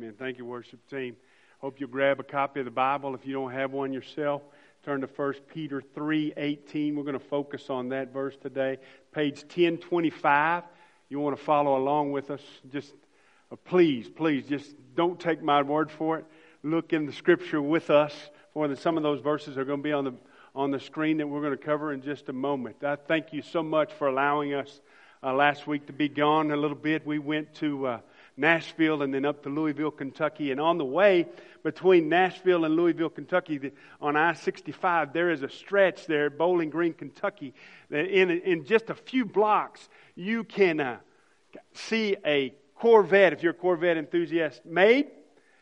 Amen. Thank you, worship team. Hope you'll grab a copy of the Bible if you don't have one yourself. Turn to 1 Peter 3:18. We're going to focus on that verse today. Page 1025. You want to follow along with us? Just uh, please, please, just don't take my word for it. Look in the scripture with us, for some of those verses are going to be on the on the screen that we're going to cover in just a moment. I thank you so much for allowing us uh, last week to be gone a little bit. We went to uh, Nashville and then up to Louisville, Kentucky. And on the way between Nashville and Louisville, Kentucky, on I 65, there is a stretch there Bowling Green, Kentucky, in, in just a few blocks, you can uh, see a Corvette, if you're a Corvette enthusiast, made.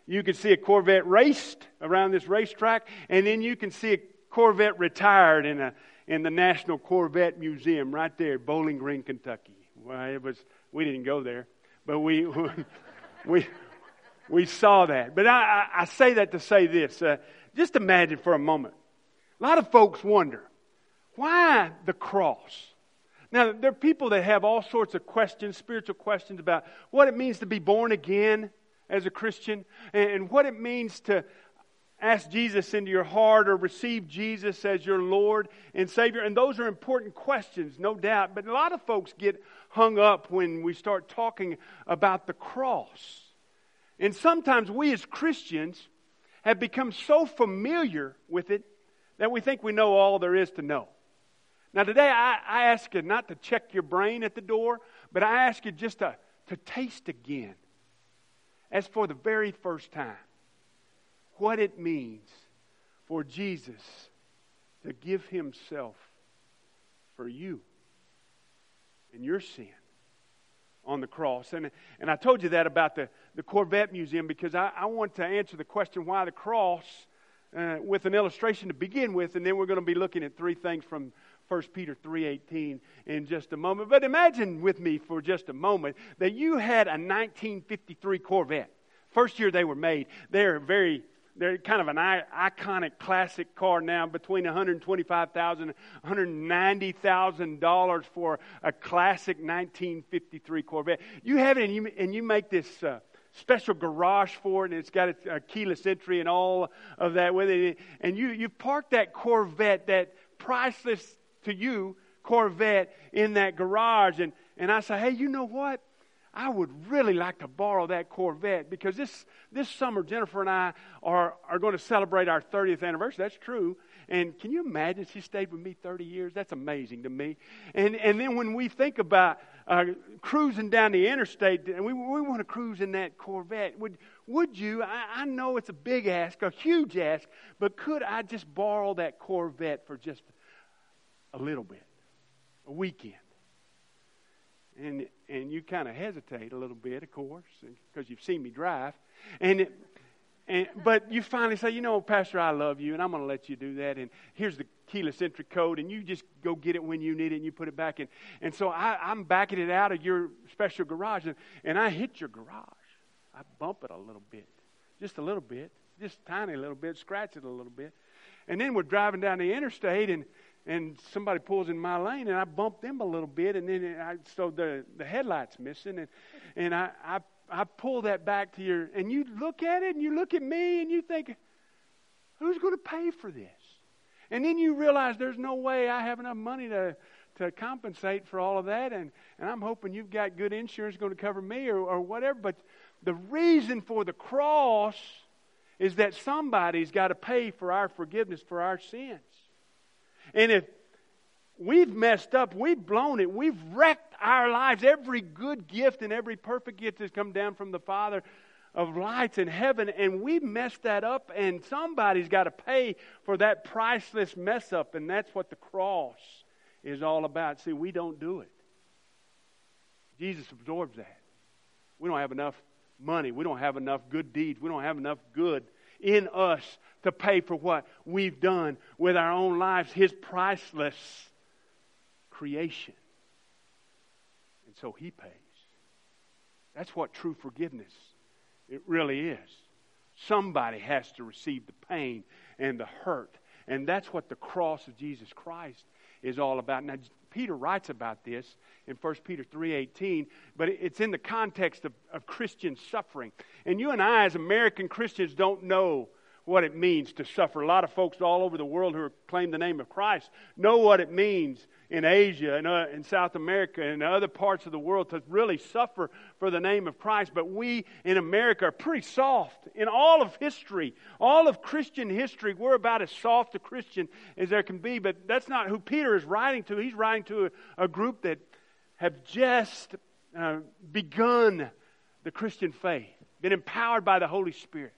You can see a Corvette raced around this racetrack, and then you can see a Corvette retired in, a, in the National Corvette Museum right there Bowling Green, Kentucky. Well, it was, we didn't go there, but we, we, we saw that. But I, I say that to say this. Uh, just imagine for a moment. A lot of folks wonder, why the cross? Now, there are people that have all sorts of questions, spiritual questions about what it means to be born again as a Christian and what it means to ask Jesus into your heart or receive Jesus as your Lord and Savior. And those are important questions, no doubt. But a lot of folks get hung up when we start talking about the cross. And sometimes we as Christians have become so familiar with it that we think we know all there is to know. Now, today I, I ask you not to check your brain at the door, but I ask you just to, to taste again, as for the very first time what it means for Jesus to give himself for you and your sin on the cross. And, and I told you that about the, the Corvette Museum because I, I want to answer the question why the cross uh, with an illustration to begin with, and then we're going to be looking at three things from 1 Peter 3:18 in just a moment. But imagine with me for just a moment that you had a 1953 Corvette. First year they were made. They're very they're kind of an iconic classic car now, between $125,000 and $190,000 for a classic 1953 Corvette. You have it, and you, and you make this uh, special garage for it, and it's got a, a, keyless entry and all of that with it. And you, you park that Corvette, that priceless to you Corvette, in that garage. And, and I say, hey, you know what? I would really like to borrow that Corvette because this, this summer, Jennifer and I are, are going to celebrate our 30th anniversary. That's true. And can you imagine she stayed with me 30 years? That's amazing to me. And, and then when we think about uh, cruising down the interstate, and we, we want to cruise in that Corvette, would, would you? I, I know it's a big ask, a huge ask, but could I just borrow that Corvette for just a little bit, a weekend? and and you kind of hesitate a little bit, of course, because you've seen me drive, and. It, and, but you finally say, you know, Pastor, I love you, and I'm going to let you do that. And here's the keyless entry code, and you just go get it when you need it, and you put it back in. And so I, am backing it out of your special garage, and, and I hit your garage. I bump it a little bit, just a little bit, just tiny little bit, scratch it a little bit. And then we're driving down the interstate, and and somebody pulls in my lane, and I bump them a little bit, and then I, so the the headlight's missing, and and I, I I pull that back to your, and you look at it, and you look at me, and you think, who's going to pay for this? And then you realize there's no way I have enough money to to compensate for all of that, and and I'm hoping you've got good insurance going to cover me or or whatever. But the reason for the cross is that somebody's got to pay for our forgiveness for our sins. And if we've messed up, we've blown it, we've wrecked our lives, every good gift and every perfect gift has come down from the Father of lights in heaven, and we messed that up, and somebody's got to pay for that priceless mess up, and that's what the cross is all about. See, we don't do it. Jesus absorbs that. We don't have enough money. We don't have enough good deeds. We don't have enough good in us to pay for what we've done with our own lives, His priceless creation. And so He pays. That's what true forgiveness it really is. Somebody has to receive the pain and the hurt. And that's what the cross of Jesus Christ is all about. Now, Peter writes about this in 1 Peter 3.18, but it's in the context of, of Christian suffering. And you and I, as American Christians, don't know what it means to suffer. A lot of folks all over the world who claim the name of Christ know what it means in Asia and uh, in South America and other parts of the world to really suffer for the name of Christ. But we in America are pretty soft. In all of history, all of Christian history, we're about as soft a Christian as there can be. But that's not who Peter is writing to. He's writing to a, a group that have just uh, begun the Christian faith, been empowered by the Holy Spirit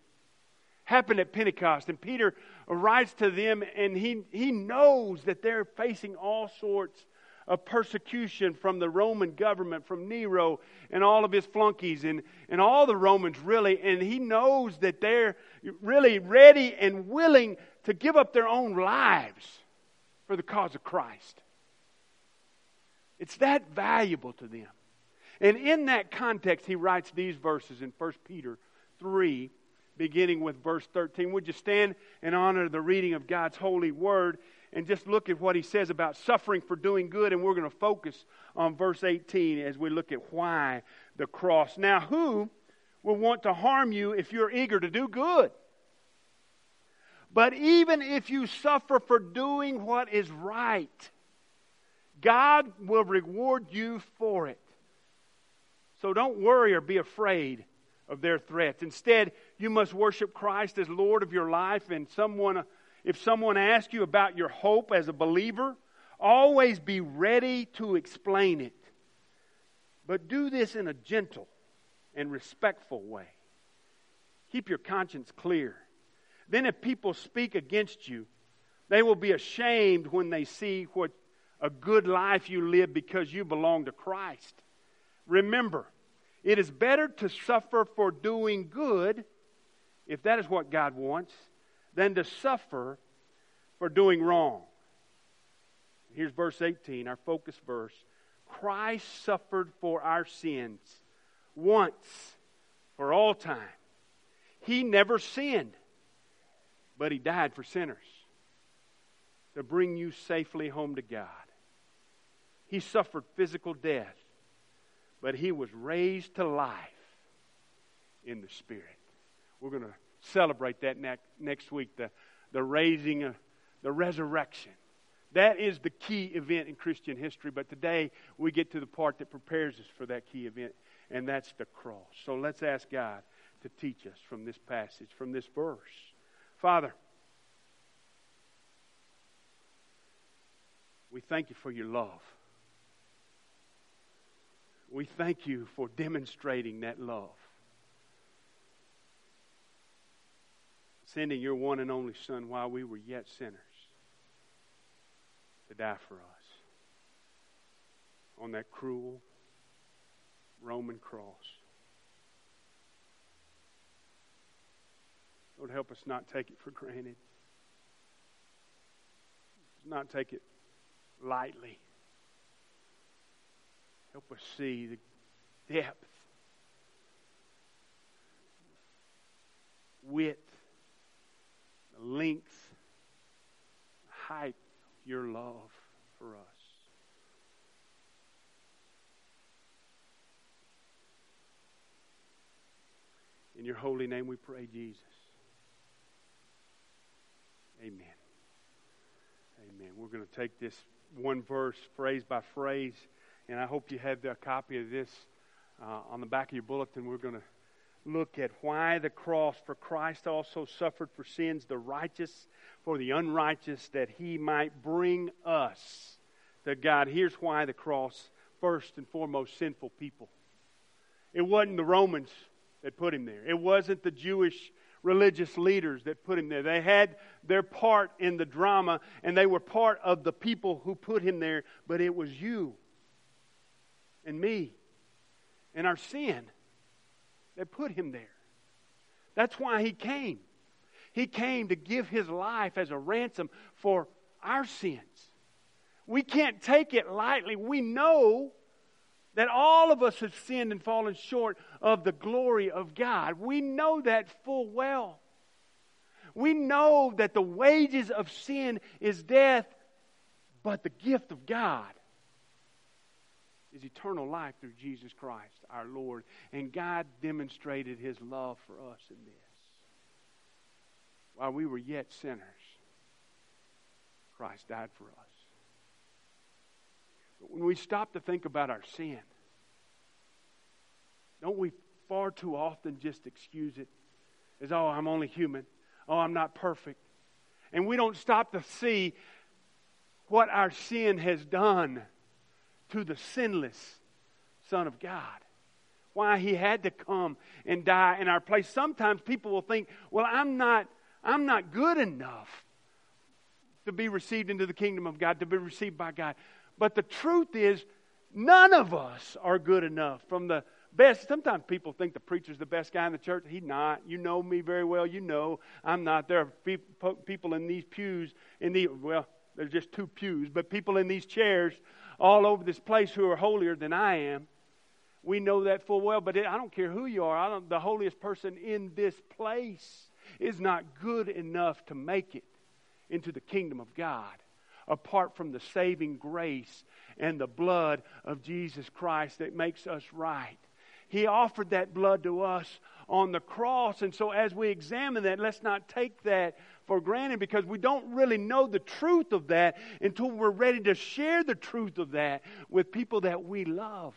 happened at Pentecost. And Peter writes to them, and he, he knows that they're facing all sorts of persecution from the Roman government, from Nero and all of his flunkies, and, and all the Romans, really. And he knows that they're really ready and willing to give up their own lives for the cause of Christ. It's that valuable to them. And in that context, he writes these verses in 1 Peter 3 beginning with verse 13. Would you stand and honor the reading of God's holy word and just look at what he says about suffering for doing good? And we're going to focus on verse 18 as we look at why the cross. Now, who will want to harm you if you're eager to do good? But even if you suffer for doing what is right, God will reward you for it. So don't worry or be afraid of their threats. Instead, you must worship Christ as Lord of your life. And someone, if someone asks you about your hope as a believer, always be ready to explain it. But do this in a gentle and respectful way. Keep your conscience clear. Then, if people speak against you, they will be ashamed when they see what a good life you live because you belong to Christ. Remember, it is better to suffer for doing good, if that is what God wants, than to suffer for doing wrong. Here's verse 18, our focus verse. Christ suffered for our sins once for all time. He never sinned, but he died for sinners to bring you safely home to God. He suffered physical death but he was raised to life in the Spirit. We're going to celebrate that ne- next week the, the raising, of, the resurrection. That is the key event in Christian history, but today we get to the part that prepares us for that key event, and that's the cross. So let's ask God to teach us from this passage, from this verse. Father, we thank you for your love we thank you for demonstrating that love. Sending your one and only Son while we were yet sinners to die for us on that cruel Roman cross. Lord, help us not take it for granted, not take it lightly. Help us see the depth, width, length, height your love for us. In your holy name we pray, Jesus. Amen. Amen. We're going to take this one verse, phrase by phrase. And I hope you have a copy of this uh, on the back of your bulletin. We're going to look at why the cross, for Christ also suffered for sins, the righteous for the unrighteous, that he might bring us to God. Here's why the cross, first and foremost, sinful people. It wasn't the Romans that put him there, it wasn't the Jewish religious leaders that put him there. They had their part in the drama, and they were part of the people who put him there, but it was you and me and our sin that put him there. That's why he came. He came to give his life as a ransom for our sins. We can't take it lightly. We know that all of us have sinned and fallen short of the glory of God. We know that full well. We know that the wages of sin is death, but the gift of God is eternal life through Jesus Christ, our Lord. And God demonstrated his love for us in this. While we were yet sinners, Christ died for us. But when we stop to think about our sin, don't we far too often just excuse it as, oh, I'm only human. Oh, I'm not perfect. And we don't stop to see what our sin has done to the sinless Son of God. Why he had to come and die in our place. Sometimes people will think, well, I'm not, I'm not good enough to be received into the kingdom of God, to be received by God. But the truth is, none of us are good enough from the best. Sometimes people think the preacher's the best guy in the church. He's not. You know me very well. You know I'm not. There are people in these pews, in the, well, there's just two pews, but people in these chairs all over this place who are holier than I am. We know that full well, but it, I don't care who you are. The holiest person in this place is not good enough to make it into the kingdom of God apart from the saving grace and the blood of Jesus Christ that makes us right. He offered that blood to us on the cross. And so, as we examine that, let's not take that for granted because we don't really know the truth of that until we're ready to share the truth of that with people that we love.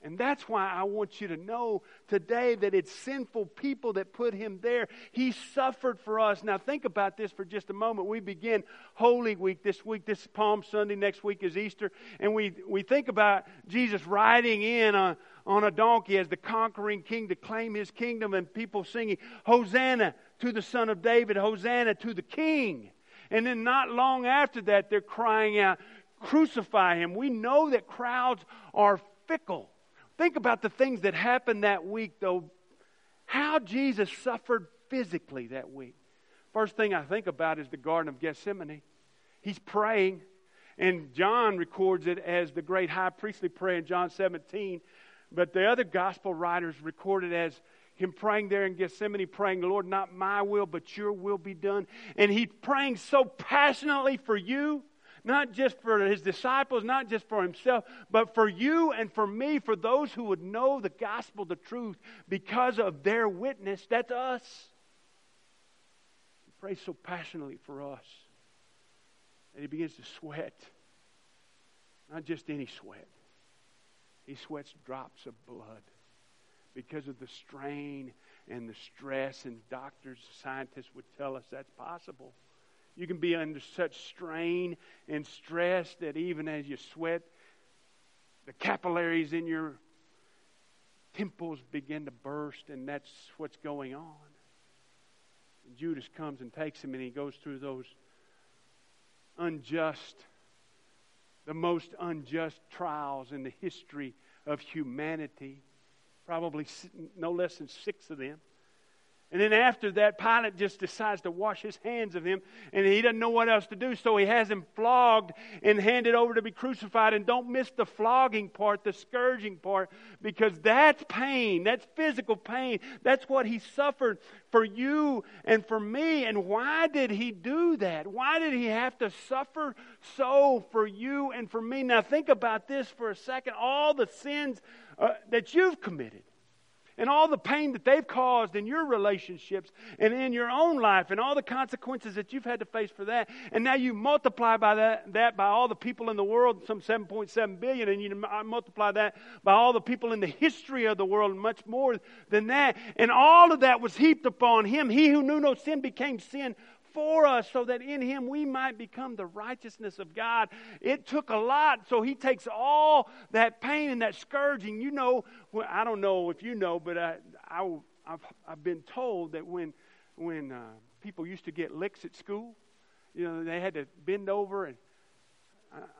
And that's why I want you to know today that it's sinful people that put him there. He suffered for us. Now, think about this for just a moment. We begin Holy Week this week. This is Palm Sunday. Next week is Easter. And we, we think about Jesus riding in on, on a donkey as the conquering king to claim his kingdom, and people singing, Hosanna to the Son of David, Hosanna to the King. And then, not long after that, they're crying out, Crucify him. We know that crowds are fickle. Think about the things that happened that week, though. How Jesus suffered physically that week. First thing I think about is the Garden of Gethsemane. He's praying, and John records it as the great high priestly prayer in John 17. But the other gospel writers record it as him praying there in Gethsemane, praying, Lord, not my will, but your will be done. And he's praying so passionately for you not just for his disciples, not just for himself, but for you and for me, for those who would know the gospel, the truth, because of their witness. That's us. He prays so passionately for us that he begins to sweat. Not just any sweat, he sweats drops of blood because of the strain and the stress, and doctors, scientists would tell us that's possible. You can be under such strain and stress that even as you sweat, the capillaries in your temples begin to burst, and that's what's going on. And Judas comes and takes him, and he goes through those unjust, the most unjust trials in the history of humanity. Probably no less than six of them. And then after that, Pilate just decides to wash his hands of him, and he doesn't know what else to do, so he has him flogged and handed over to be crucified. And don't miss the flogging part, the scourging part, because that's pain. That's physical pain. That's what he suffered for you and for me. And why did he do that? Why did he have to suffer so for you and for me? Now, think about this for a second. All the sins uh, that you've committed and all the pain that they've caused in your relationships and in your own life and all the consequences that you've had to face for that. And now you multiply by that, that by all the people in the world, some 7.7 billion, and you multiply that by all the people in the history of the world, much more than that. And all of that was heaped upon him. He who knew no sin became sin for us so that in him we might become the righteousness of God. It took a lot, so he takes all that pain and that scourging. You know, I don't know if you know, but I, I, have I've been told that when, when uh, people used to get licks at school, you know, they had to bend over and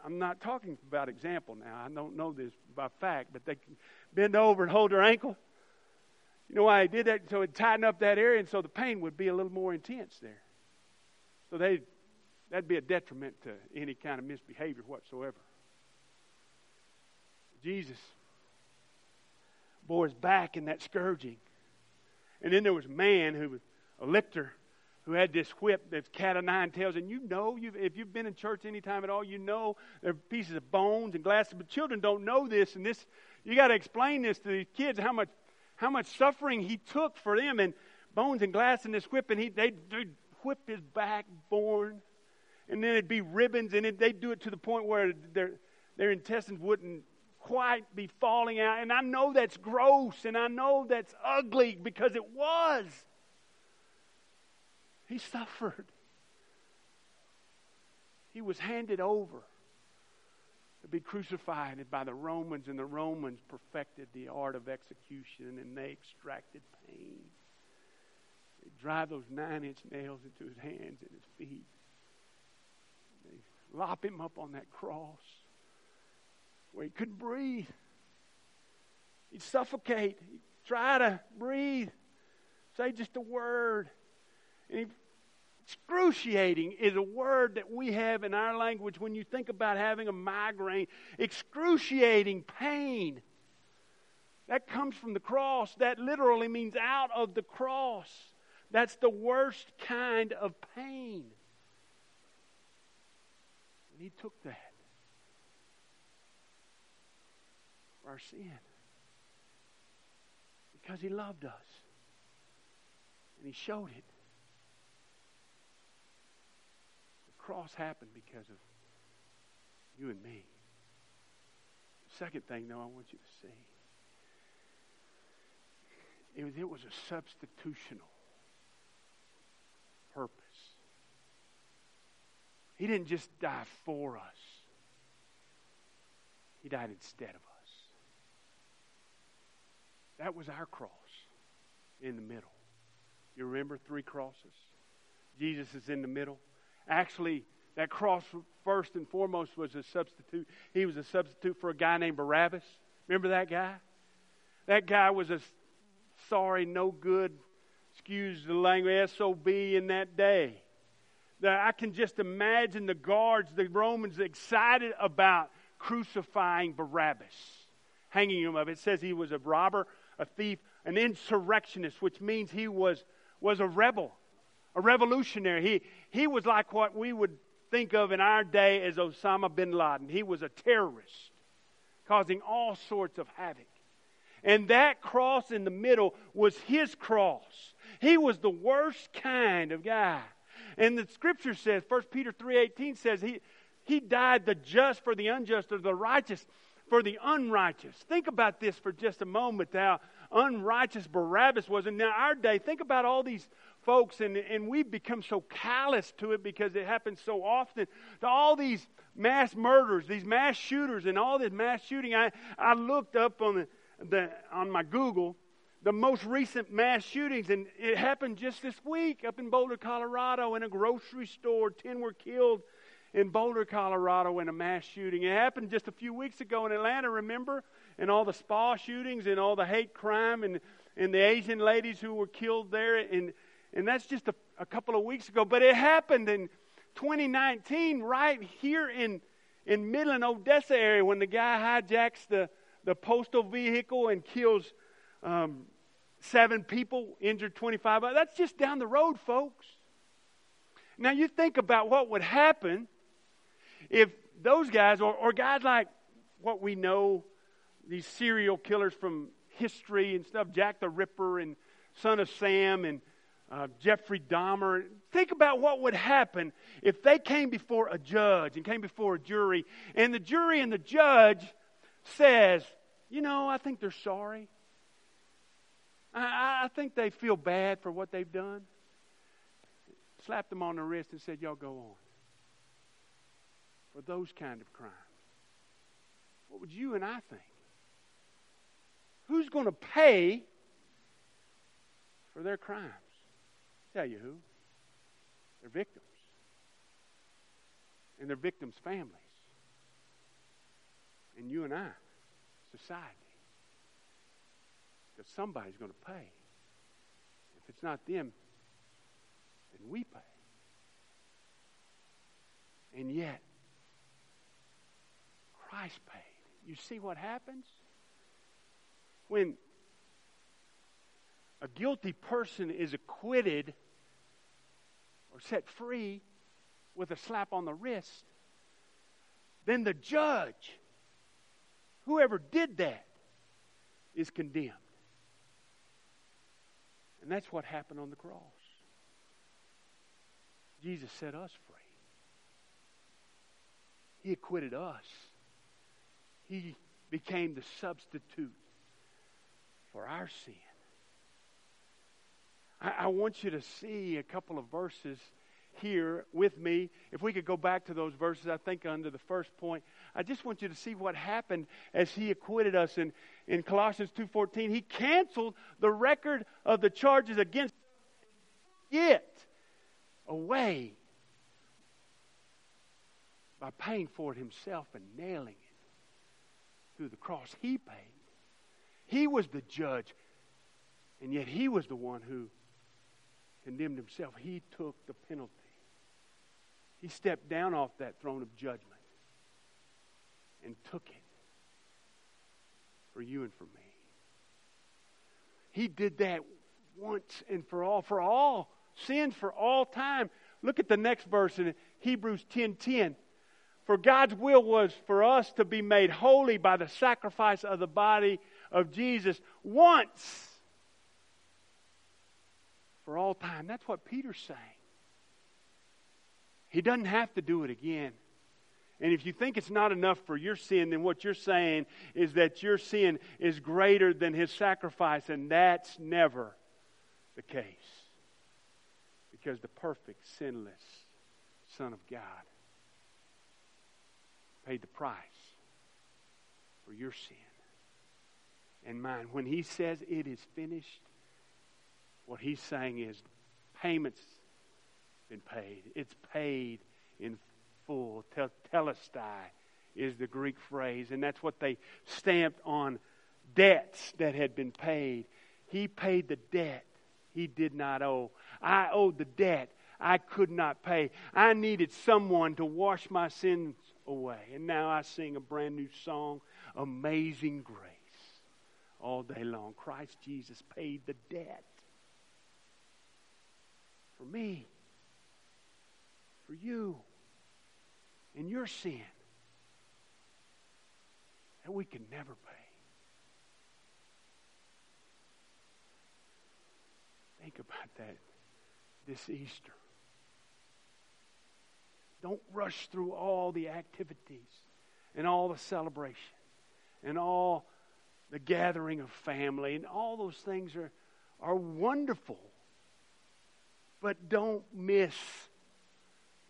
I'm not talking about example now. I don't know this by fact, but they can bend over and hold their ankle. You know why I did that? So it tightened up that area, and so the pain would be a little more intense there. So they, that'd be a detriment to any kind of misbehavior whatsoever. Jesus bore his back in that scourging. And then there was a man who was a lictor who had this whip that's cat of nine tails. And you know, you've, if you've been in church any time at all, you know there are pieces of bones and glass. But children don't know this, and this you got to explain this to these kids how much how much suffering he took for them and bones and glass in this whip, and he they they'd whip his backbone, and then it'd be ribbons, and it, they'd do it to the point where their their intestines wouldn't quite be falling out. And I know that's gross, and I know that's ugly because it was. He suffered. He was handed over to be crucified by the Romans, and the Romans perfected the art of execution and they extracted pain. They drive those nine inch nails into his hands and his feet. They lop him up on that cross where he couldn't breathe. He'd suffocate. He'd try to breathe, say just a word. And he Excruciating is a word that we have in our language when you think about having a migraine. Excruciating pain. That comes from the cross. That literally means out of the cross. That's the worst kind of pain. And he took that for our sin because he loved us. And he showed it. The cross happened because of you and me. Second thing, though, I want you to see it was, it was a substitutional He didn't just die for us, He died instead of us. That was our cross in the middle. You remember three crosses? Jesus is in the middle. Actually, that cross, first and foremost, was a substitute. He was a substitute for a guy named Barabbas. Remember that guy? That guy was a sorry, no good, excuse the language, SOB in that day. I can just imagine the guards, the Romans, excited about crucifying Barabbas, hanging him up. It says he was a robber, a thief, an insurrectionist, which means he was, was a rebel a revolutionary. He, he was like what we would think of in our day as Osama bin Laden. He was a terrorist, causing all sorts of havoc. And that cross in the middle was his cross. He was the worst kind of guy. And the scripture says, 1 Peter 3.18 says, he, he died the just for the unjust, or the righteous for the unrighteous. Think about this for just a moment, how unrighteous Barabbas was. And now our day, think about all these folks, and, and we've become so callous to it because it happens so often. To all these mass murders, these mass shooters, and all this mass shooting, I, I looked up on, the, the, on my Google the most recent mass shootings, and it happened just this week up in Boulder, Colorado, in a grocery store. Ten were killed in Boulder, Colorado, in a mass shooting. It happened just a few weeks ago in Atlanta, remember? And all the spa shootings and all the hate crime and, and the Asian ladies who were killed there. And and that's just a, a couple of weeks ago. But it happened in 2019, right here in, in Midland, Odessa area, when the guy hijacks the, the postal vehicle and kills um, seven people, injured 25. That's just down the road, folks. Now, you think about what would happen if those guys, or, or guys like what we know, these serial killers from history and stuff, Jack the Ripper and Son of Sam and uh, Jeffrey Dahmer. Think about what would happen if they came before a judge and came before a jury, and the jury and the judge says, You know, I think they're sorry. I, I think they feel bad for what they've done. Slapped them on the wrist and said, Y'all go on. For those kind of crimes. What would you and I think? Who's going to pay for their crimes? Tell you who. They're victims. And their victims' families. And you and I, society. Because somebody's going to pay. If it's not them, then we pay. And yet, Christ paid. You see what happens? When a guilty person is acquitted or set free with a slap on the wrist, then the judge, whoever did that, is condemned. And that's what happened on the cross. Jesus set us free. He acquitted us. He became the substitute for our sin. I, I want you to see a couple of verses here with me. If we could go back to those verses, I think under the first point, I just want you to see what happened as he acquitted us in, in Colossians 2.14. He canceled the record of the charges against it away by paying for it himself and nailing it through the cross. He paid. He was the judge, and yet he was the one who condemned himself. He took the penalty. He stepped down off that throne of judgment and took it for you and for me. He did that once and for all, for all sins for all time. Look at the next verse in Hebrews 10:10. 10, 10. For God's will was for us to be made holy by the sacrifice of the body of Jesus once for all time. That's what Peter's saying. He doesn't have to do it again. And if you think it's not enough for your sin, then what you're saying is that your sin is greater than his sacrifice, and that's never the case. Because the perfect, sinless Son of God paid the price for your sin and mine. When he says it is finished, what he's saying is payments been paid. It's paid in full. Telestai is the Greek phrase, and that's what they stamped on debts that had been paid. He paid the debt he did not owe. I owed the debt I could not pay. I needed someone to wash my sins away. And now I sing a brand new song, Amazing Grace, all day long. Christ Jesus paid the debt for me, for you, and your sin that we could never pay. Think about that this Easter. Don't rush through all the activities and all the celebration and all the gathering of family and all those things are, are wonderful. But don't miss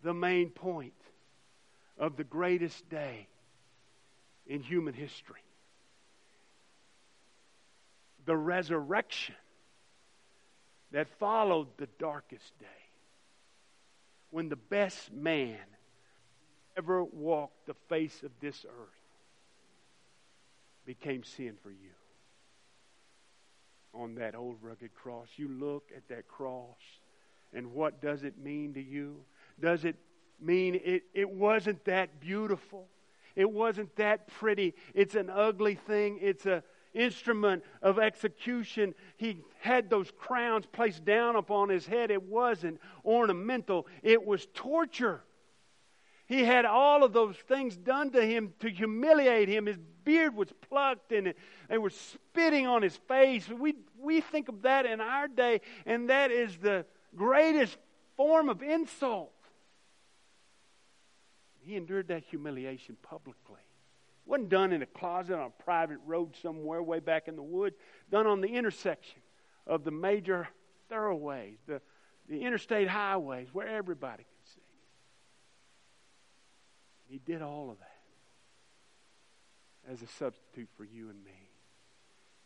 the main point of the greatest day in human history the resurrection that followed the darkest day when the best man ever walked the face of this earth became sin for you on that old rugged cross. You look at that cross and what does it mean to you? Does it mean it, it wasn't that beautiful? It wasn't that pretty. It's an ugly thing. It's a instrument of execution. He had those crowns placed down upon his head. It wasn't ornamental, it was torture. He had all of those things done to him to humiliate him. His beard was plucked and they were spitting on his face. We, we think of that in our day, and that is the greatest form of insult. He endured that humiliation publicly. It wasn't done in a closet on a private road somewhere way back in the woods, done on the intersection of the major thoroughways, the, the interstate highways where everybody could see. He did all of that as a substitute for you and me.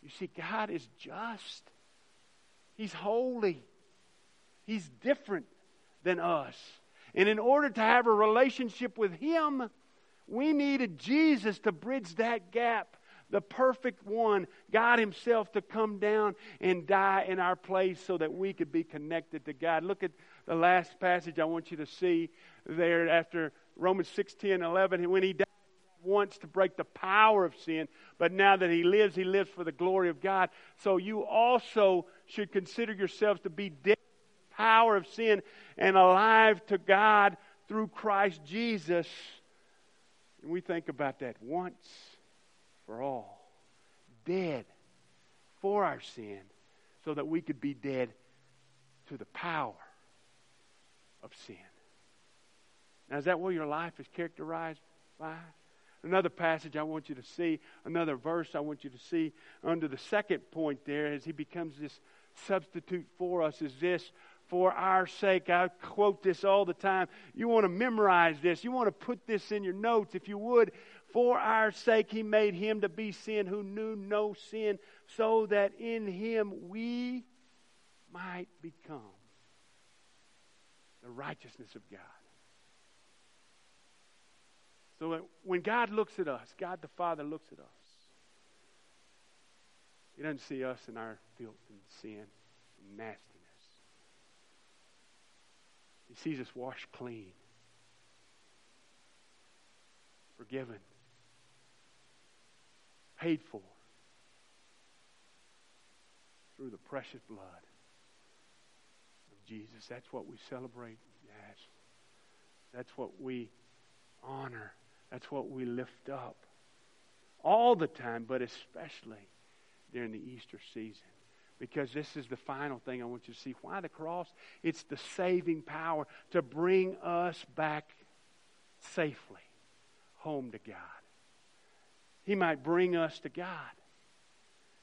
You see, God is just. He's holy. He's different than us. And in order to have a relationship with Him, we needed Jesus to bridge that gap, the perfect one, God Himself to come down and die in our place so that we could be connected to God. Look at the last passage I want you to see there after Romans 16 11. When He died wants to break the power of sin, but now that He lives, He lives for the glory of God. So you also should consider yourselves to be dead power of sin and alive to God through Christ Jesus. And we think about that once for all. Dead for our sin so that we could be dead to the power of sin. Now, is that what your life is characterized by? Another passage I want you to see, another verse I want you to see under the second point there as he becomes this substitute for us is this for our sake. I quote this all the time. You want to memorize this. You want to put this in your notes if you would. For our sake, he made him to be sin who knew no sin, so that in him we might become the righteousness of God. So when God looks at us, God the Father looks at us, He doesn't see us in our filth and sin and nastiness. He sees us washed clean, forgiven, paid for through the precious blood of Jesus. That's what we celebrate. Yes. That's what we honor. That's what we lift up all the time, but especially during the Easter season. Because this is the final thing I want you to see. Why the cross? It's the saving power to bring us back safely home to God. He might bring us to God.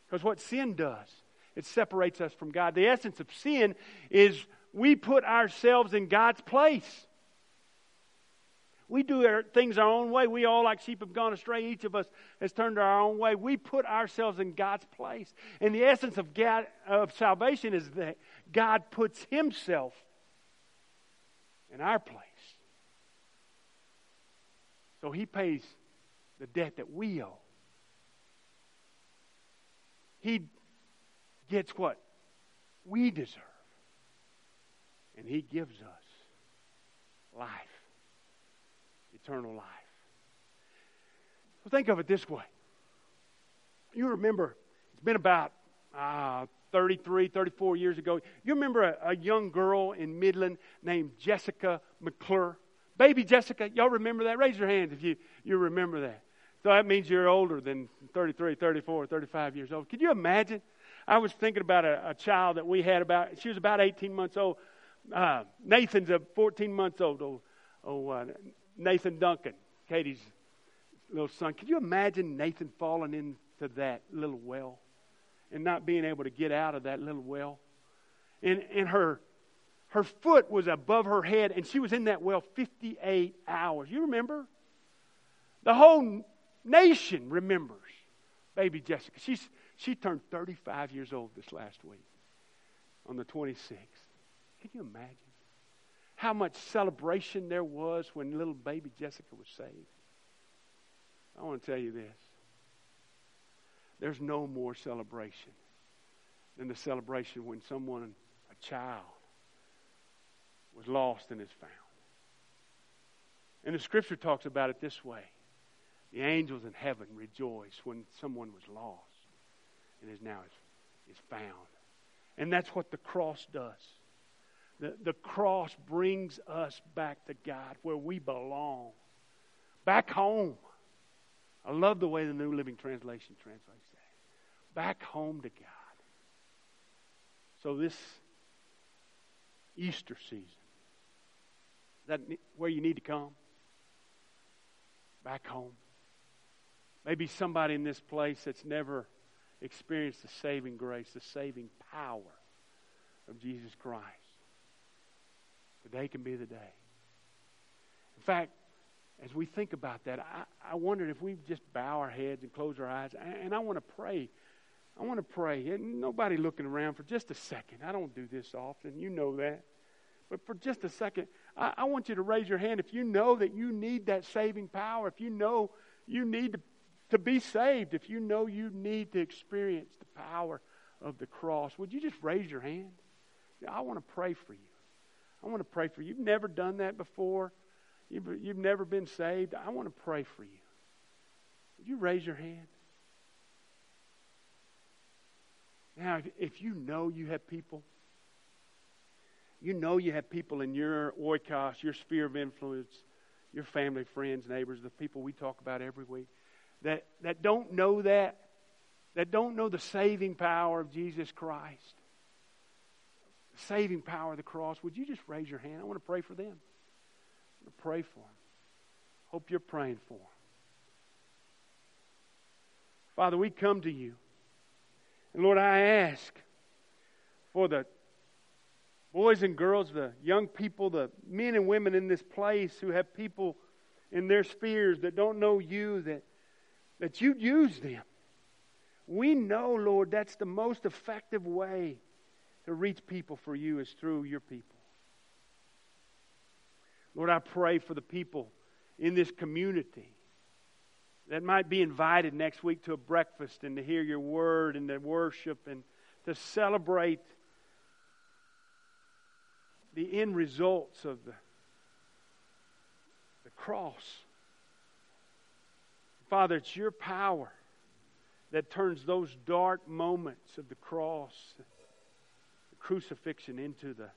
Because what sin does, it separates us from God. The essence of sin is we put ourselves in God's place. We do our, things our own way. We all, like sheep, have gone astray. Each of us has turned our own way. We put ourselves in God's place. And the essence of, God, of salvation is that God puts Himself in our place. So He pays the debt that we owe. He gets what we deserve. And He gives us life eternal life. So think of it this way. You remember, it's been about uh, 33, 34 years ago. You remember a, a young girl in Midland named Jessica McClure? Baby Jessica, y'all remember that? Raise your hands if you, you remember that. So that means you're older than 33, 34, 35 years old. Could you imagine? I was thinking about a, a child that we had about, she was about 18 months old. Uh, Nathan's a 14 months old. Oh, oh uh, Nathan Duncan, Katie's little son. Could you imagine Nathan falling into that little well and not being able to get out of that little well? And, and her, her foot was above her head, and she was in that well 58 hours. You remember? The whole nation remembers baby Jessica. She's, she turned 35 years old this last week on the 26th. Can you imagine? How much celebration there was when little baby Jessica was saved. I want to tell you this. There's no more celebration than the celebration when someone, a child, was lost and is found. And the scripture talks about it this way the angels in heaven rejoice when someone was lost and is now is, is found. And that's what the cross does. The, the cross brings us back to God where we belong, back home. I love the way the New Living Translation translates that. Back home to God. So, this Easter season, that where you need to come? Back home. Maybe somebody in this place that's never experienced the saving grace, the saving power of Jesus Christ. Today can be the day. In fact, as we think about that, I, I wondered if we just bow our heads and close our eyes, and I want to pray. I want to pray. And nobody looking around for just a second. I don't do this often. You know that. But for just a second, I, I want you to raise your hand if you know that you need that saving power, if you know you need to, to be saved, if you know you need to experience the power of the cross. Would you just raise your hand? I want to pray for you. I want to pray for you. You've never done that before. You've, you've never been saved. I want to pray for you. Would you raise your hand? Now, if, if you know you have people You know you have people in your oikos, your sphere of influence, your family, friends, neighbors, the people we talk about every week, that, that don't know that, that don't know the saving power of Jesus Christ, saving power of the cross. Would you just raise your hand? I want to pray for them. Pray for them. Hope you're praying for them. Father, we come to you. And Lord, I ask for the boys and girls, the young people, the men and women in this place who have people in their spheres that don't know you, that, that you use them. We know, Lord, that's the most effective way to reach people for you is through your people. Lord, I pray for the people in this community that might be invited next week to a breakfast and to hear your word and to worship and to celebrate the end results of the, the cross. Father, it's your power that turns those dark moments of the cross, crucifixion, into the,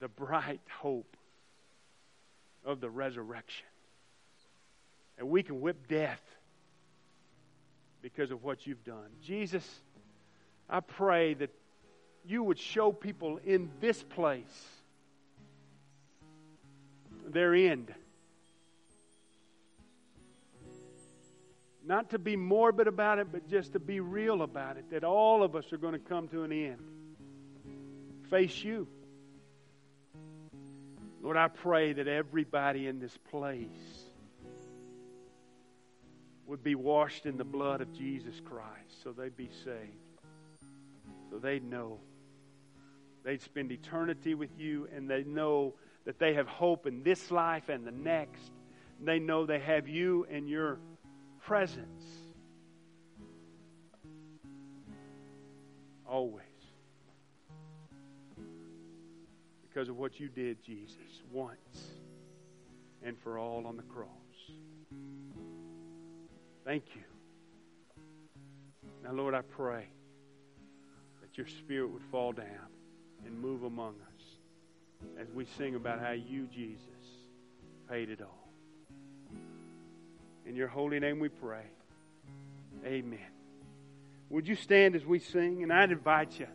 the bright hope of the resurrection. And we can whip death because of what you've done. Jesus, I pray that you would show people in this place their end. Not to be morbid about it, but just to be real about it. That all of us are going to come to an end. Face you. Lord, I pray that everybody in this place would be washed in the blood of Jesus Christ so they'd be saved. So they'd know They'd spend eternity with you, and they know that they have hope in this life and the next. They know they have you and your presence. Always. Because of what you did, Jesus, once and for all on the cross. Thank you. Now, Lord, I pray that your Spirit would fall down and move among us as we sing about how you, Jesus, paid it all. In your holy name we pray. Amen. Would you stand as we sing? And I'd invite you